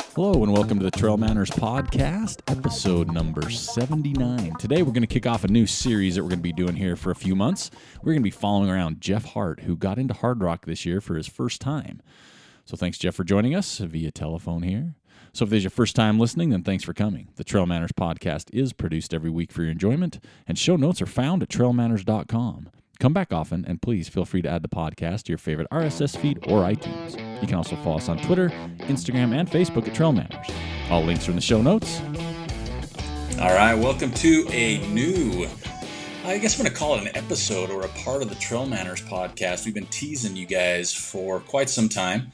Hello, and welcome to the Trail Manners Podcast, episode number 79. Today, we're going to kick off a new series that we're going to be doing here for a few months. We're going to be following around Jeff Hart, who got into Hardrock this year for his first time. So, thanks, Jeff, for joining us via telephone here. So, if this is your first time listening, then thanks for coming. The Trail Manners Podcast is produced every week for your enjoyment, and show notes are found at trailmanners.com. Come back often, and please feel free to add the podcast to your favorite RSS feed or iTunes. You can also follow us on Twitter, Instagram, and Facebook at Trail Manners. All links are in the show notes. All right, welcome to a new, I guess I'm going to call it an episode or a part of the Trail Manners podcast. We've been teasing you guys for quite some time.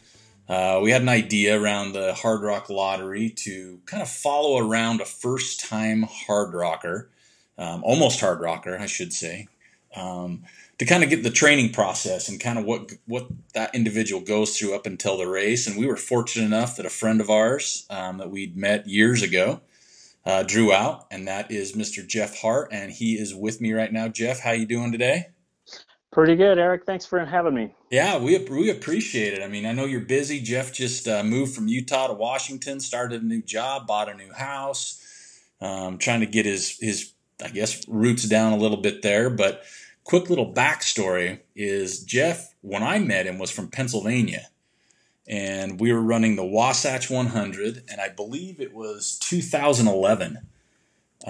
Uh, we had an idea around the Hardrock Lottery to kind of follow around a first time hard rocker, um, almost hard rocker, I should say, um, to kind of get the training process and kind of what what that individual goes through up until the race. And we were fortunate enough that a friend of ours um, that we'd met years ago uh, drew out, and that is Mr. Jeff Hart, and he is with me right now. Jeff, how you doing today? Pretty good, Eric. Thanks for having me. Yeah, we we appreciate it. I mean, I know you're busy. Jeff just uh, moved from Utah to Washington, started a new job, bought a new house, um, trying to get his his I guess roots down a little bit there, but quick little backstory is Jeff, when I met him, was from Pennsylvania. And we were running the Wasatch 100, and I believe it was 2011.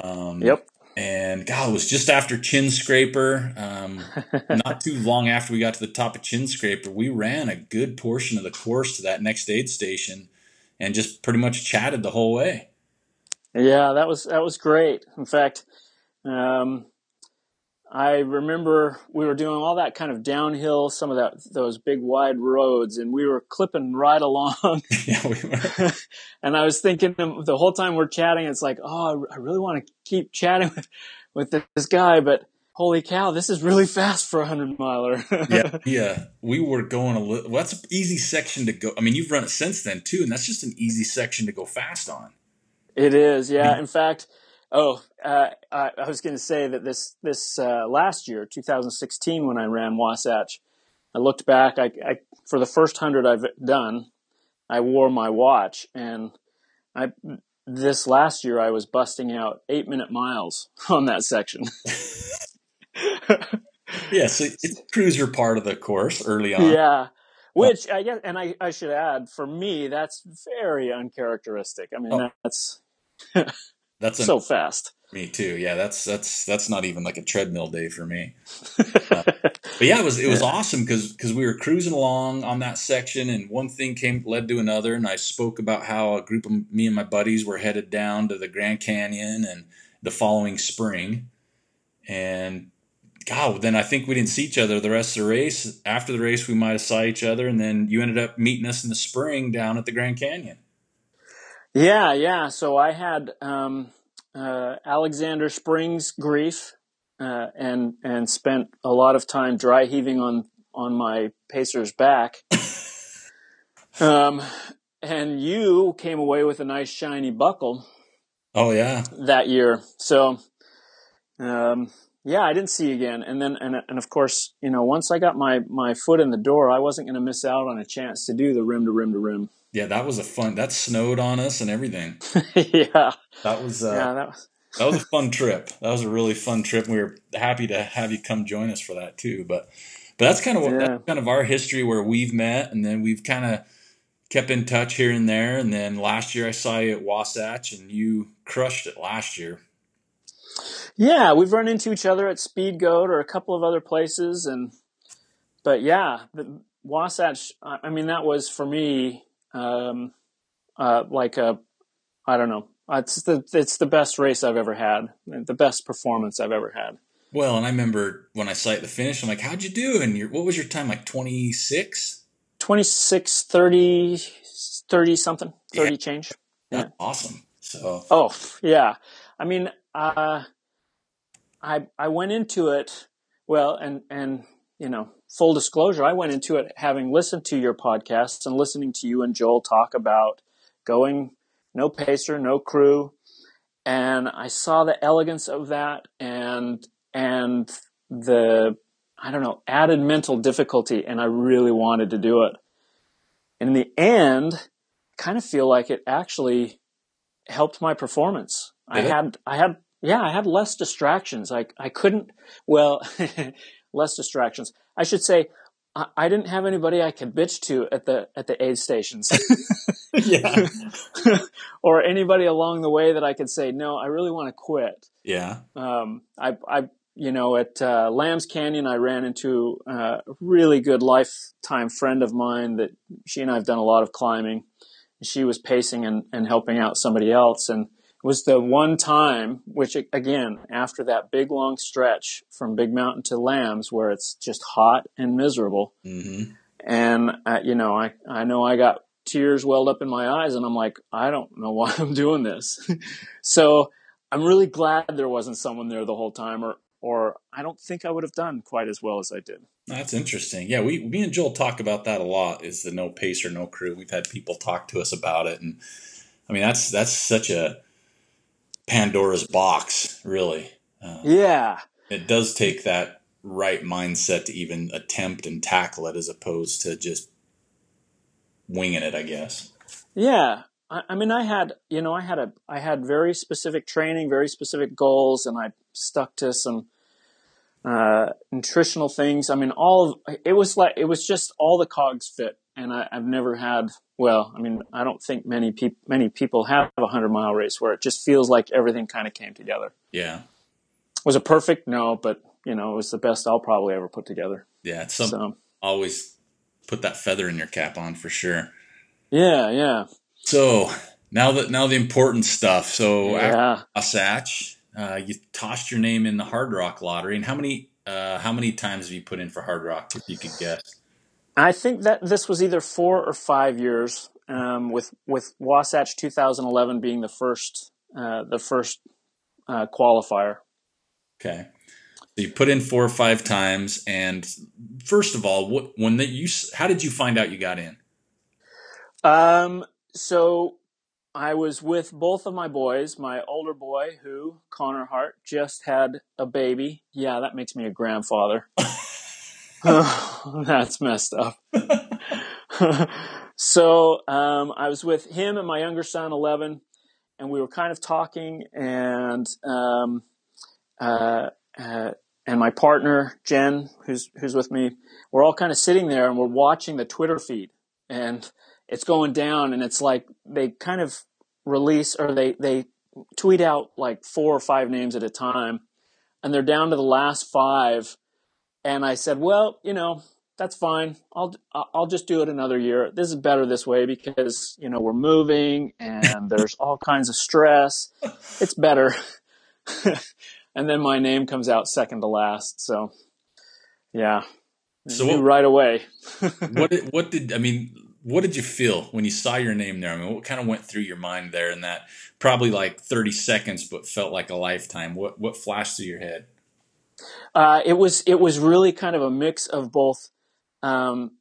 Um, yep. And God, it was just after Chin Scraper. Um, not too long after we got to the top of Chin Scraper, we ran a good portion of the course to that next aid station, and just pretty much chatted the whole way. Yeah, that was that was great. In fact, um, I remember we were doing all that kind of downhill, some of that those big wide roads, and we were clipping right along. yeah, we were. and I was thinking the whole time we're chatting, it's like, oh, I really want to keep chatting with, with this guy, but holy cow, this is really fast for a hundred miler. yeah, yeah, we were going a little. Well, that's an easy section to go. I mean, you've run it since then too, and that's just an easy section to go fast on. It is, yeah. In fact Oh, uh, I, I, was going to say that this this uh, last year, 2016, when I ran Wasatch, I looked back. I, I, for the first hundred I've done, I wore my watch, and I this last year I was busting out eight minute miles on that section. yeah, so it's cruiser part of the course early on. Yeah. Which I guess, and I, I should add, for me, that's very uncharacteristic. I mean, oh. that's That's so fast. Me too. Yeah, that's that's that's not even like a treadmill day for me. uh, but yeah, it was it was awesome because because we were cruising along on that section, and one thing came led to another, and I spoke about how a group of me and my buddies were headed down to the Grand Canyon and the following spring, and God, then I think we didn't see each other the rest of the race. After the race, we might have saw each other, and then you ended up meeting us in the spring down at the Grand Canyon. Yeah, yeah. So I had um, uh, Alexander Springs grief, uh, and and spent a lot of time dry heaving on on my pacer's back. um, and you came away with a nice shiny buckle. Oh yeah, that year. So, um, yeah, I didn't see you again. And then, and, and of course, you know, once I got my, my foot in the door, I wasn't going to miss out on a chance to do the rim to rim to rim. Yeah, that was a fun. That snowed on us and everything. yeah, that was. Uh, yeah, that was. that was a fun trip. That was a really fun trip. We were happy to have you come join us for that too. But, but that's kind of what, yeah. that's kind of our history where we've met, and then we've kind of kept in touch here and there. And then last year I saw you at Wasatch, and you crushed it last year. Yeah, we've run into each other at Speedgoat or a couple of other places, and but yeah, the Wasatch. I mean, that was for me um, uh, like a, I don't know. It's the it's the best race I've ever had, the best performance I've ever had. Well, and I remember when I saw the finish, I'm like, "How'd you do?" And your, what was your time? Like 26? 26, 30, 30 something, 30 Yeah. change. That's awesome. So, Oh, yeah. I mean, uh, I I went into it well, and and you know, full disclosure, I went into it having listened to your podcasts and listening to you and Joel talk about going no pacer, no crew, and I saw the elegance of that and and the I don't know added mental difficulty, and I really wanted to do it. And in the end, kind of feel like it actually helped my performance. I it? had, I had, yeah, I had less distractions. I, I couldn't, well, less distractions. I should say, I, didn't have anybody I could bitch to at the, at the aid stations yeah. or anybody along the way that I could say, no, I really want to quit. Yeah. Um, I, I, you know, at uh, Lambs Canyon, I ran into a really good lifetime friend of mine that she and I have done a lot of climbing. She was pacing and, and helping out somebody else, and was the one time, which again, after that big long stretch from Big Mountain to Lambs, where it's just hot and miserable, Mm-hmm. and uh, you know, I I know I got tears welled up in my eyes, and I'm like, I don't know why I'm doing this. so I'm really glad there wasn't someone there the whole time, or or I don't think I would have done quite as well as I did. That's interesting. Yeah, we me and Joel talk about that a lot. Is the no pacer, no crew? We've had people talk to us about it, and I mean that's that's such a Pandora's box, really. Uh, Yeah, it does take that right mindset to even attempt and tackle it, as opposed to just winging it. I guess. yeah. I, I mean, I had you know, I had a I had very specific training, very specific goals, and I stuck to some uh, nutritional things. I mean, all of, it was like it was just all the cogs fit, and I, I've never had. Well, I mean, I don't think many people many people have a hundred mile race where it just feels like everything kind of came together. Yeah, Was it perfect? No, but you know, it was the best I'll probably ever put together. yeah. It's some So always put that feather in your cap on for sure. yeah, yeah, So now that now the important stuff. So yeah. Wasatch, uh, you tossed your name in the Hardrock lottery, and how many uh, how many times have you put in for Hardrock? If you could guess. I think that this was either four or five years, um, with with Wasatch 2011 being the first uh, the first uh, qualifier. Okay. So you put in four or five times, and first of all, what when that you how did you find out you got in? Um, so I was with both of my boys. My older boy, who Connor Hart, just had a baby. Yeah, that makes me a grandfather. That's messed up. so um, I was with him and my younger son, eleven, and we were kind of talking, and um, uh, uh, and my partner Jen, who's who's with me, we're all kind of sitting there and we're watching the Twitter feed, and it's going down, and it's like they kind of release or they they tweet out like four or five names at a time, and they're down to the last five, and I said, well, you know. That's fine. I'll I'll just do it another year. This is better this way because you know we're moving and there's all kinds of stress. It's better. and then my name comes out second to last. So, yeah, So what- right away. What did, what did I mean? What did you feel when you saw your name there? I mean, what kind of went through your mind there in that probably like thirty seconds, but felt like a lifetime? What what flashed through your head? Uh, it was it was really kind of a mix of both um,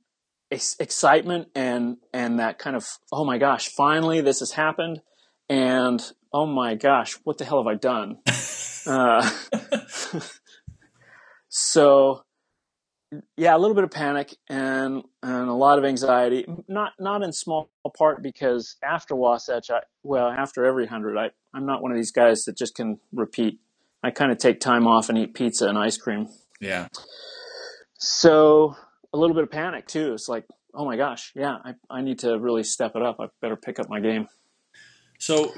ex- excitement and and that kind of oh my gosh, finally this has happened, and oh my gosh, what the hell have I done? uh, so yeah, a little bit of panic and and a lot of anxiety. Not not in small part because after Wasatch, I, well, after every hundred, I I'm not one of these guys that just can repeat. I kind of take time off and eat pizza and ice cream. Yeah, So a little bit of panic too. It's like, oh my gosh, yeah, I, I need to really step it up. I better pick up my game. So,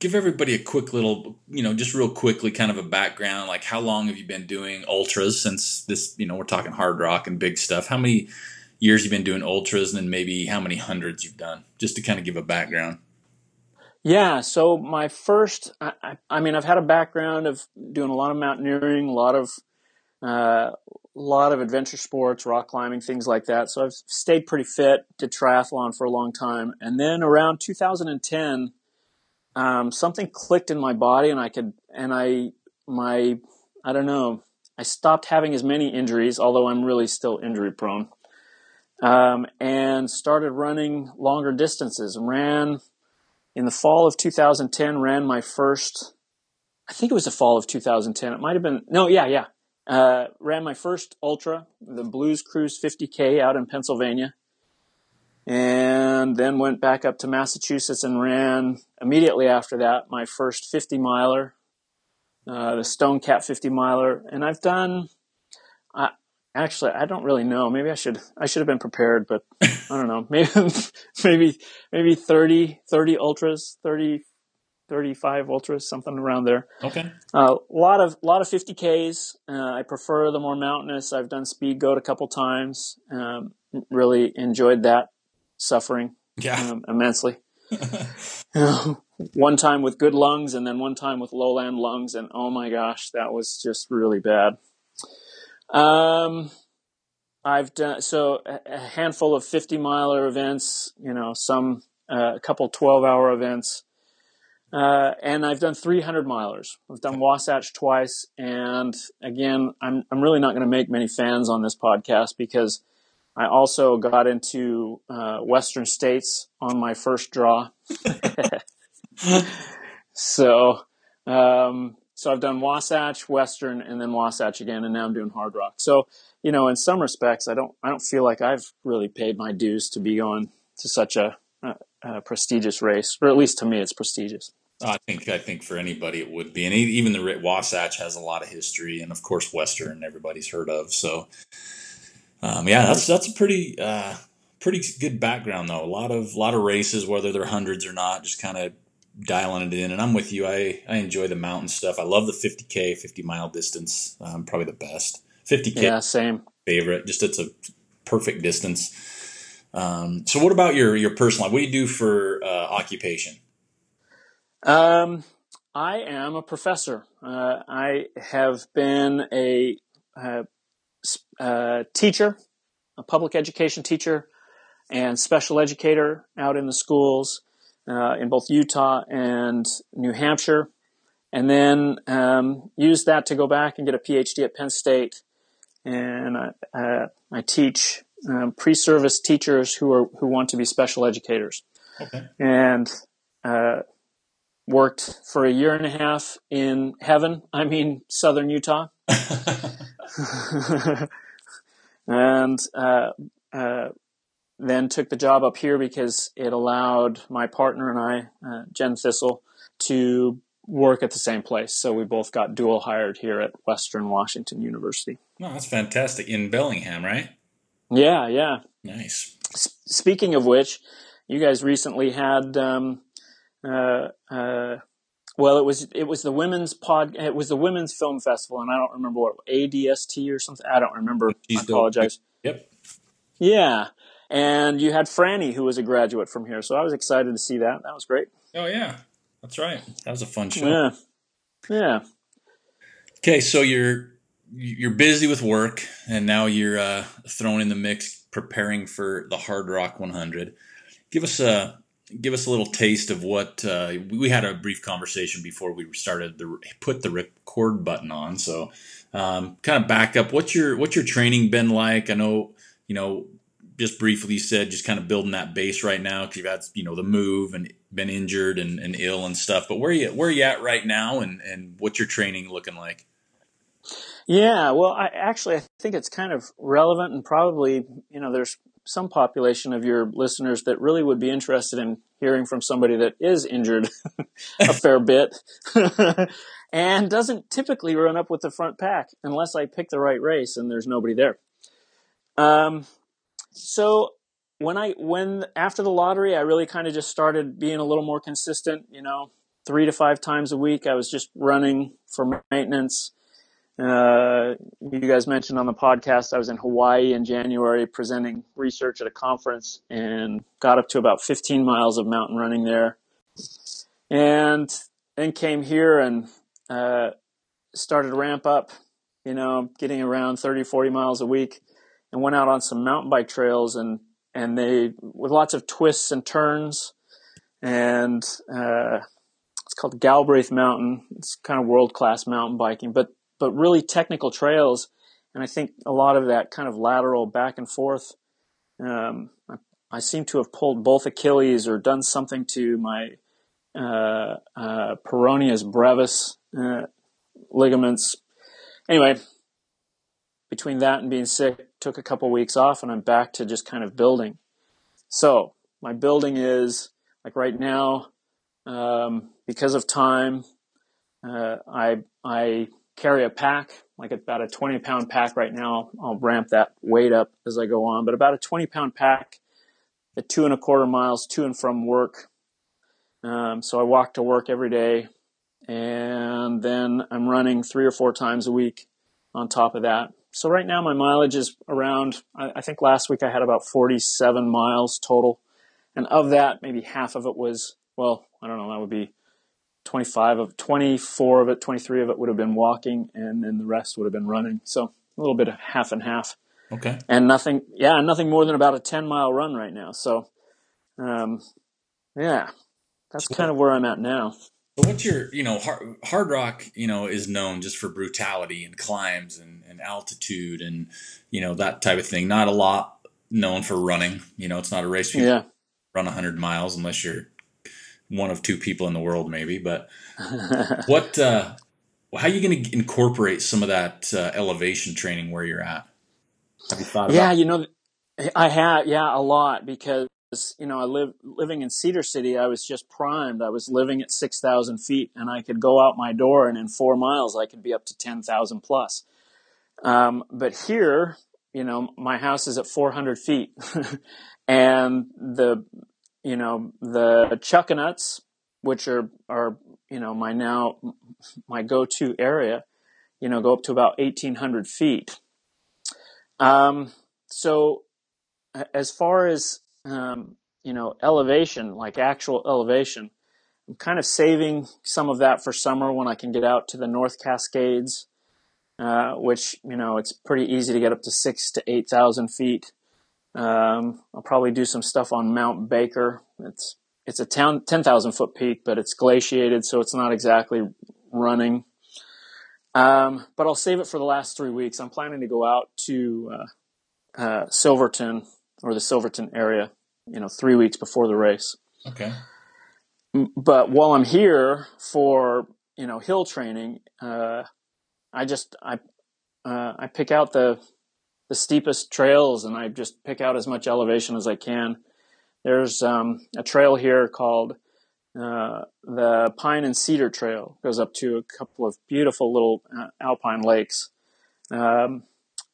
give everybody a quick little, you know, just real quickly, kind of a background. Like, how long have you been doing ultras since this? You know, we're talking Hardrock and big stuff. How many years you've been doing ultras, and then maybe how many hundreds you've done, just to kind of give a background. Yeah, so my first, I, I, mean, I've had a background of doing a lot of mountaineering, a lot of, uh, a lot of adventure sports, rock climbing, things like that. So I've stayed pretty fit, did triathlon for a long time, and then around 2010, um, something clicked in my body, and I could, and I, my, I don't know, I stopped having as many injuries, although I'm really still injury prone, um, and started running longer distances. and Ran in the fall of 2010. Ran my first. I think it was the fall of 2010. It might have been no, yeah, yeah. Uh, ran my first ultra, the Blues Cruise 50k out in Pennsylvania, and then went back up to Massachusetts and ran immediately after that my first 50 miler uh, the Stone Cat 50 miler, and I've done. Actually, I don't really know. Maybe I should I should have been prepared, but I don't know. Maybe maybe maybe 30, 30 ultras, 30, 35 ultras, something around there. Okay. A uh, lot of lot of 50ks. Uh, I prefer the more mountainous. I've done Speedgoat a couple times. Um, really enjoyed that suffering yeah. um, immensely. one time with good lungs and then one time with lowland lungs, and oh my gosh, that was just really bad. Um, I've done so a handful of 50 miler events, you know, some uh, a couple 12 hour events. Uh, and I've done 300 milers. I've done Wasatch twice, and again, I'm I'm really not going to make many fans on this podcast because I also got into uh, Western States on my first draw. so, um, so I've done Wasatch, Western, and then Wasatch again, and now I'm doing Hardrock. So, you know, in some respects, I don't, I don't feel like I've really paid my dues to be going to such a, a, a prestigious race, or at least to me, it's prestigious. I think I think for anybody it would be, and even the Wasatch has a lot of history, and of course Western everybody's heard of. So, um, yeah, that's that's a pretty uh, pretty good background though. A lot of lot of races, whether they're hundreds or not, just kind of dialing it in. And I'm with you. I, I enjoy the mountain stuff. I love the 50K, 50 mile distance. Um, probably the best. 50K. Yeah, same. Favorite. Just it's a perfect distance. Um, so what about your, your personal life? What do you do for uh, occupation? Um, I am a professor. Uh, I have been a, a, a teacher, a public education teacher, and special educator out in the schools uh, in both Utah and New Hampshire, and then um, use that to go back and get a PhD at Penn State. And I, uh, I teach um, pre-service teachers who are who want to be special educators. Okay. And uh, worked for a year and a half in heaven. I mean, southern Utah. and uh, uh, then took the job up here because it allowed my partner and I, uh, Jen Thistle, to work at the same place. So we both got dual hired here at Western Washington University. Oh, that's fantastic. In Bellingham, right? Yeah, yeah. Nice. S- speaking of which, you guys recently had, um, uh, uh, well, it was it was the women's pod. It was the women's film festival, and I don't remember what ADST or something. I don't remember. I apologize. Yep. Yeah, and you had Franny, who was a graduate from here. So I was excited to see that. That was great. Oh yeah, that's right. That was a fun show. Yeah, yeah. Okay, so you're you're busy with work, and now you're uh, thrown in the mix, preparing for the Hard Rock 100. Give us a give us a little taste of what uh, we had a brief conversation before we started to put the record button on. So, um, kind of back up. What's your what's your training been like? I know you know just briefly said, just kind of building that base right now because you've had you know the move and been injured and, and ill and stuff. But where are you where are you at right now, and and what's your training looking like? Yeah, well, I actually I think it's kind of relevant and probably you know there's some population of your listeners that really would be interested in hearing from somebody that is injured a fair bit and doesn't typically run up with the front pack unless I pick the right race and there's nobody there. Um, so when I when after the lottery, I really kind of just started being a little more consistent. You know, three to five times a week, I was just running for maintenance. Uh, you guys mentioned on the podcast I was in Hawaii in January presenting research at a conference and got up to about 15 miles of mountain running there. And then came here and uh, started ramp up, you know, getting around 30, 40 miles a week and went out on some mountain bike trails and, and they, with lots of twists and turns and, uh, it's called Galbraith Mountain. It's kind of world class mountain biking, but but really technical trails. And I think a lot of that kind of lateral back and forth. Um, I, I, seem to have pulled both Achilles or done something to my uh, uh, peroneus brevis uh, ligaments. Anyway, between that and being sick, took a couple weeks off, and I'm back to just kind of building. So my building is like right now, um, because of time, uh, I I carry a pack, like about a 20 pound pack right now. I'll ramp that weight up as I go on, but about a 20 pound pack at two and a quarter miles to and from work. Um, so I walk to work every day, and then I'm running three or four times a week on top of that. So right now my mileage is around. I, I think last week I had about 47 miles total, and of that, maybe half of it was well, I don't know, that would be 25 of 24 of it, 23 of it would have been walking, and then the rest would have been running. So a little bit of half and half. Okay. And nothing, yeah, nothing more than about a 10 mile run right now. So, um, yeah, that's kind of where I'm at now. So what's your, you know, hard, rock? you know, is known just for brutality and climbs and, and altitude and, you know, that type of thing. Not a lot known for running. You know, it's not a race. You yeah. run 100 miles unless you're one of two people in the world, maybe. But what? Uh, how are you going to incorporate some of that uh, elevation training where you're at? Have you thought? Yeah, about you know, I have. Yeah, a lot because you know I live living in Cedar City. I was just primed. I was living at six thousand feet, and I could go out my door, and in four miles, I could be up to ten thousand plus. Um, but here, you know, my house is at four hundred feet, and the you know, the Chuckanuts, which are, are, you know, my now, my go-to area, you know, go up to about 1800 feet. Um, so as far as, um, you know, elevation, like actual elevation, I'm kind of saving some of that for summer when I can get out to the North Cascades, uh, which, you know, it's pretty easy to get up to six to 8,000 feet. Um, I'll probably do some stuff on Mount Baker. It's it's a town, 10,000 foot peak, but it's glaciated, so it's not exactly running. Um, but I'll save it for the last three weeks. I'm planning to go out to uh, uh, Silverton or the Silverton area, you know, three weeks before the race. Okay. But while I'm here for you know hill training, uh, I just I uh, I pick out the the steepest trails and I just pick out as much elevation as I can. There's um, a trail here called uh, the Pine and Cedar Trail. It goes up to a couple of beautiful little uh, alpine lakes. Um,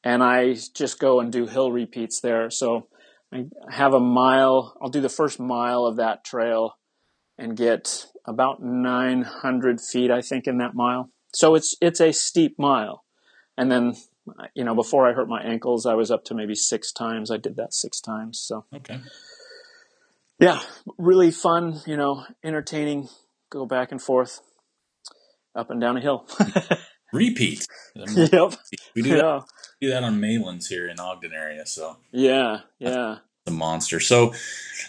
and I just go and do hill repeats there. So I have a mile, I'll do the first mile of that trail and get about 900 feet, I think, in that mile. So it's, it's a steep mile. And then you know, before I hurt my ankles, I was up to maybe six times. I did that six times. So, okay. Yeah, really fun, you know, entertaining, go back and forth, up and down a hill. Repeat. Yep. We do, yeah. That, do that on Maylands here in Ogden area. So, yeah, yeah. The monster. So,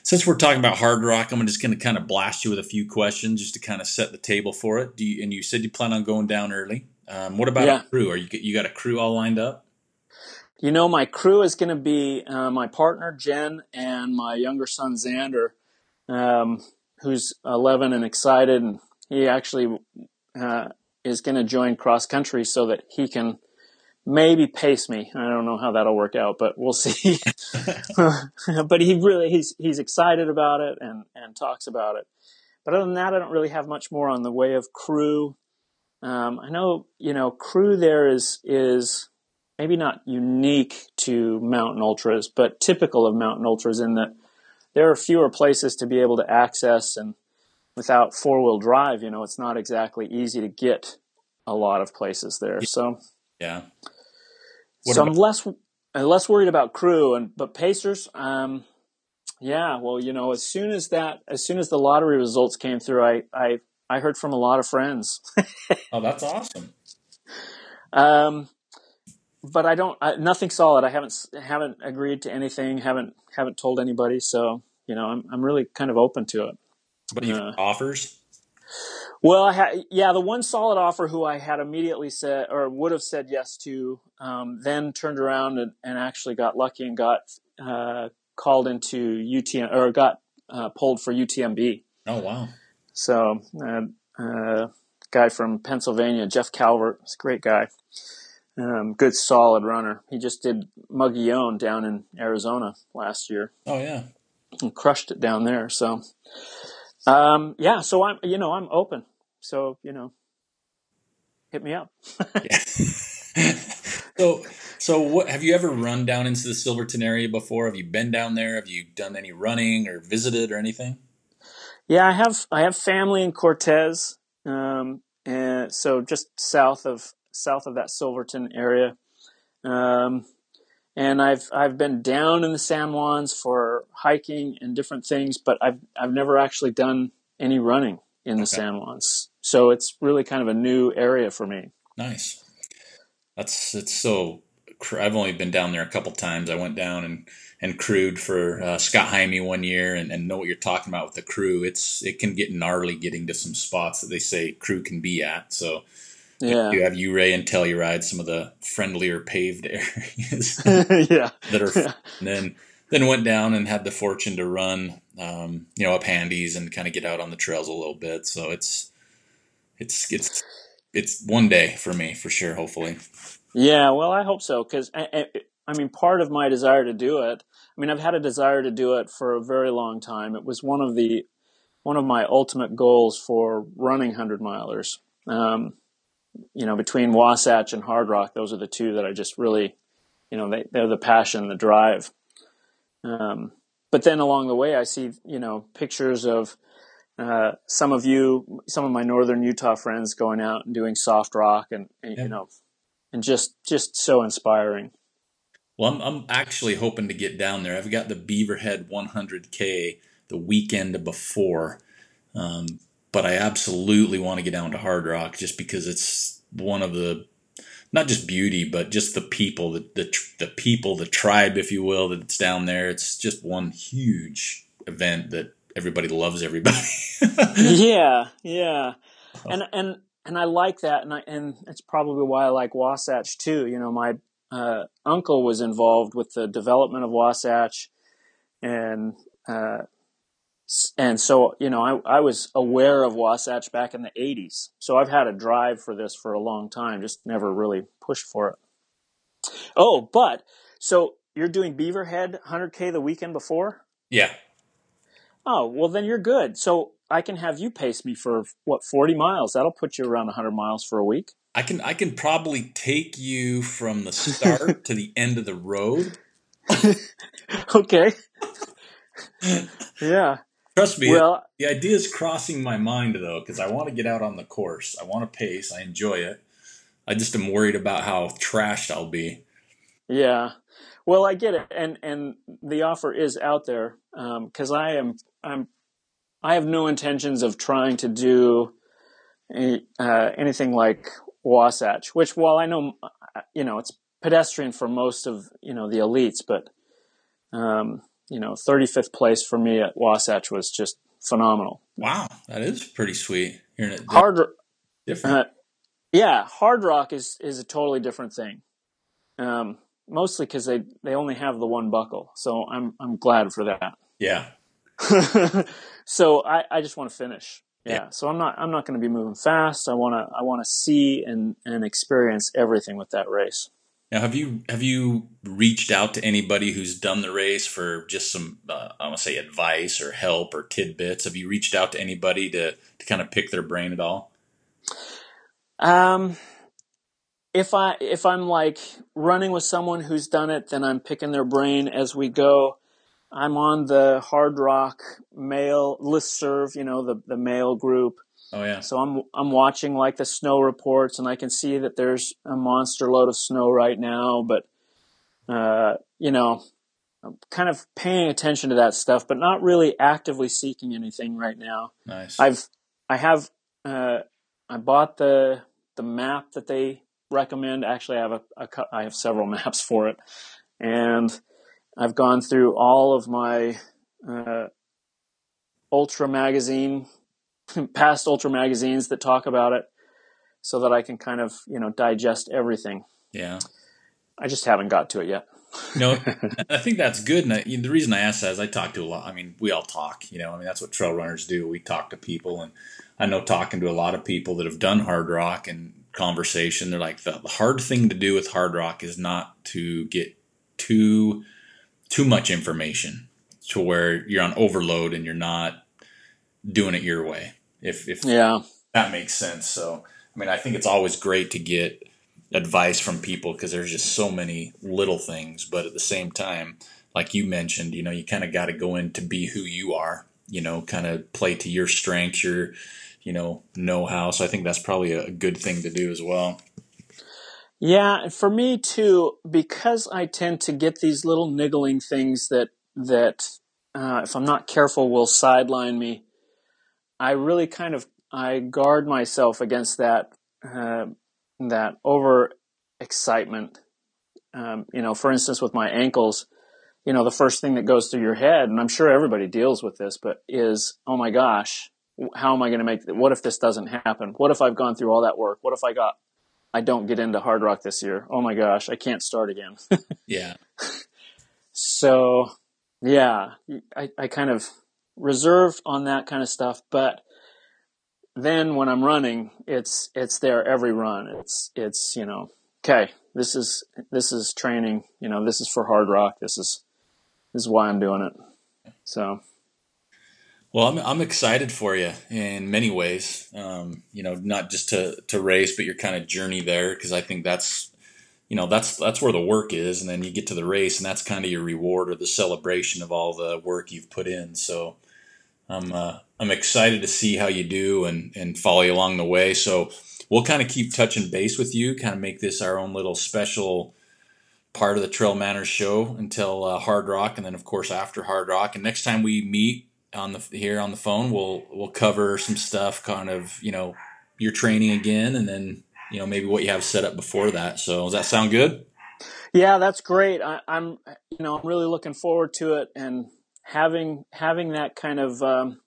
since we're talking about Hardrock, I'm just going to kind of blast you with a few questions just to kind of set the table for it. Do you, and you said you plan on going down early. Um, what about yeah. a crew? Are you you got a crew all lined up? You know, my crew is going to be uh, my partner Jen and my younger son Xander, um, who's 11 and excited, and he actually uh, is going to join cross country so that he can maybe pace me. I don't know how that'll work out, but we'll see. but he really he's he's excited about it and and talks about it. But other than that, I don't really have much more on the way of crew. Um, I know, you know, crew there is is maybe not unique to mountain ultras, but typical of mountain ultras in that there are fewer places to be able to access, and without four wheel drive, you know, it's not exactly easy to get a lot of places there. So Yeah. What so about- I'm less I'm less worried about crew and but pacers. Um, yeah, well, you know, as soon as that, as soon as the lottery results came through, I I I heard from a lot of friends. oh, that's awesome. Um, but I don't. I, nothing solid. I haven't haven't agreed to anything. Haven't haven't told anybody. So you know, I'm I'm really kind of open to it. But you uh, offers? Well, yeah, the one solid offer who I had immediately said or would have said yes to, um, then turned around and, and, actually got lucky and got uh, called into UTM or got uh, pulled for UTMB. Oh wow! So, uh, uh, guy from Pennsylvania, Jeff Calvert, is a great guy. Um, good solid runner. He just did Mogollon down in Arizona last year. Oh yeah, and crushed it down there. So, um, yeah. So I'm, you know, I'm open. So you know, hit me up. so, so what have you ever run down into the Silverton area before? Have you been down there? Have you done any running or visited or anything? Yeah, I have. I have family in Cortez, um, and so just south of south of that Silverton area. Um, and I've I've been down in the San Juans for hiking and different things, but I've I've never actually done any running in the okay. San Juans. So it's really kind of a new area for me. Nice. That's it's so. I've only been down there a couple times. I went down and and crewed for uh, Scott Jaime one year, and, and know what you're talking about with the crew. It's it can get gnarly getting to some spots that they say crew can be at. So yeah. You have Ouray and Telluride, some of the friendlier paved areas. yeah. That are, yeah. and then, then went down and had the fortune to run, um, you know, up Handies and kind of get out on the trails a little bit. So it's, it's, it's, it's one day for me for sure, hopefully. Yeah. Well, I hope so. Cause I, I mean, part of my desire to do it, I mean, I've had a desire to do it for a very long time. It was one of the, one of my ultimate goals for running hundred milers. Um, you know, between Wasatch and Hardrock, those are the two that I just really, you know, they, they're the passion, the drive. Um, but then along the way, I see, you know, pictures of uh, some of you, some of my northern Utah friends going out and doing soft rock, and, and yeah. you know, and just just so inspiring. Well, I'm, I'm actually hoping to get down there. I've got the Beaverhead 100K the weekend before. Um, but I absolutely want to get down to Hardrock just because it's one of the not just beauty, but just the people, the, the the people, the tribe, if you will, that's down there. It's just one huge event that everybody loves everybody. yeah, yeah, and and and I like that, and I and it's probably why I like Wasatch too. You know, my uh, uncle was involved with the development of Wasatch, and uh, and so you know I, I was aware of Wasatch back in the 80s so I've had a drive for this for a long time just never really pushed for it. Oh but so you're doing Beaverhead 100k the weekend before? Yeah oh well then you're good so I can have you pace me for what 40 miles that'll put you around 100 miles for a week I can I can probably take you from the start to the end of the road okay yeah Trust me, well, the idea is crossing my mind though, because I want to get out on the course. I want to pace. I enjoy it. I just am worried about how trashed I'll be. Yeah, well, I get it, and and the offer is out there because um, I am I'm I have no intentions of trying to do any, uh, anything like Wasatch, which while I know uh, you know it's pedestrian for most of you know the elites, but um, you know, 35th place for me at Wasatch was just phenomenal. Wow, that is pretty sweet. Hearing it hard, different. Uh, yeah, Hardrock is is a totally different thing. Um, mostly because they they only have the one buckle, so I'm I'm glad for that. Yeah. so I I just want to finish. Yeah. yeah. So I'm not I'm not going to be moving fast. I want to I want to see and and experience everything with that race. Now, have you have you reached out to anybody who's done the race for just some uh, I want to say advice or help or tidbits? Have you reached out to anybody to to kind of pick their brain at all? Um, if I if I'm like running with someone who's done it, then I'm picking their brain as we go. I'm on the Hardrock mail list serve, you know, the the mail group. Oh yeah. So I'm I'm watching like the snow reports, and I can see that there's a monster load of snow right now. But uh, you know, I'm kind of paying attention to that stuff, but not really actively seeking anything right now. Nice. I've I have uh, I bought the the map that they recommend. Actually, I have a, a I have several maps for it, and I've gone through all of my uh, ultra magazine past ultra magazines that talk about it so that I can kind of, you know, digest everything. Yeah. I just haven't got to it yet. no, I think that's good. And I, the reason I ask that is I talk to a lot. I mean, we all talk, you know, I mean, that's what trail runners do. We talk to people. And I know talking to a lot of people that have done Hardrock and conversation, they're like, the, the hard thing to do with Hardrock is not to get too, too much information to where you're on overload and you're not doing it your way. If, if yeah, that makes sense. So, I mean, I think it's always great to get advice from people because there's just so many little things. But at the same time, like you mentioned, you know, you kind of got to go in to be who you are, you know, kind of play to your strengths, your, you know, know how. So I think that's probably a good thing to do as well. Yeah, for me too, because I tend to get these little niggling things that that uh, if I'm not careful will sideline me. I really kind of I guard myself against that uh, that over excitement. Um, you know, for instance, with my ankles, you know, the first thing that goes through your head, and I'm sure everybody deals with this, but is, oh my gosh, how am I going to make? What if this doesn't happen? What if I've gone through all that work? What if I got, I don't get into Hardrock this year? Oh my gosh, I can't start again. yeah. So, yeah, I, I kind of reserved on that kind of stuff, but then when I'm running, it's it's there every run. It's it's you know, okay, this is this is training. You know, this is for Hardrock. This is this is why I'm doing it. So. Well, I'm I'm excited for you in many ways. Um, you know, not just to to race, but your kind of journey there, because I think that's you know that's that's where the work is, and then you get to the race, and that's kind of your reward or the celebration of all the work you've put in. So I'm uh, I'm excited to see how you do and and follow you along the way. So we'll kind of keep touching base with you, kind of make this our own little special part of the Trail Manners show until uh, Hardrock, and then of course after Hardrock. And next time we meet on the here on the phone, we'll we'll cover some stuff, kind of you know your training again, and then you know maybe what you have set up before that. So does that sound good? Yeah, that's great. I, am you know I'm really looking forward to it, and having having that kind of um,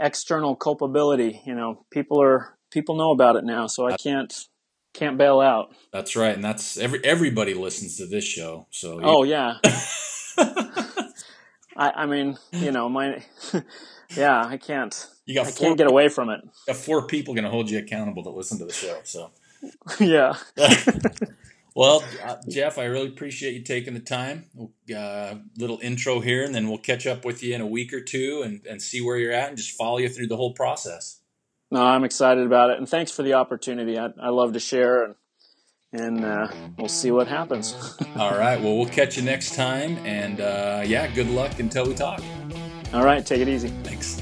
external culpability. You know, people are people know about it now, so I can't can't bail out. That's right, and that's every everybody listens to this show. So oh yeah. I, I mean, you know, my yeah, I can't. You got I can can't get away from it. Got four people going to hold you accountable to listen to the show. So yeah. Well, uh, Jeff, I really appreciate you taking the time. Uh, little intro here, and then we'll catch up with you in a week or two and, and see where you're at and just follow you through the whole process. No, I'm excited about it, and thanks for the opportunity. I, I love to share, and and uh, we'll see what happens. All right. Well, we'll catch you next time, and uh, yeah, good luck until we talk. All right. Take it easy. Thanks.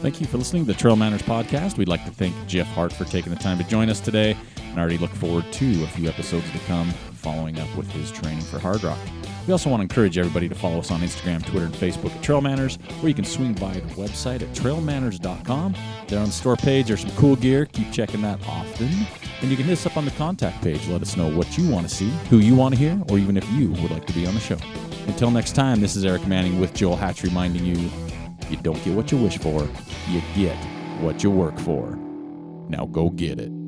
Thank you for listening to the Trail Manners podcast. We'd like to thank Jeff Hart for taking the time to join us today and I already look forward to a few episodes to come following up with his training for Hardrock. We also want to encourage everybody to follow us on Instagram, Twitter, and Facebook at Trail Manners, or you can swing by the website at trailmanners.com. There on the store page, there's some cool gear. Keep checking that often. And you can hit us up on the contact page. Let us know what you want to see, who you want to hear, or even if you would like to be on the show. Until next time, this is Eric Manning with Joel Hatch reminding you you don't get what you wish for, you get what you work for. Now go get it.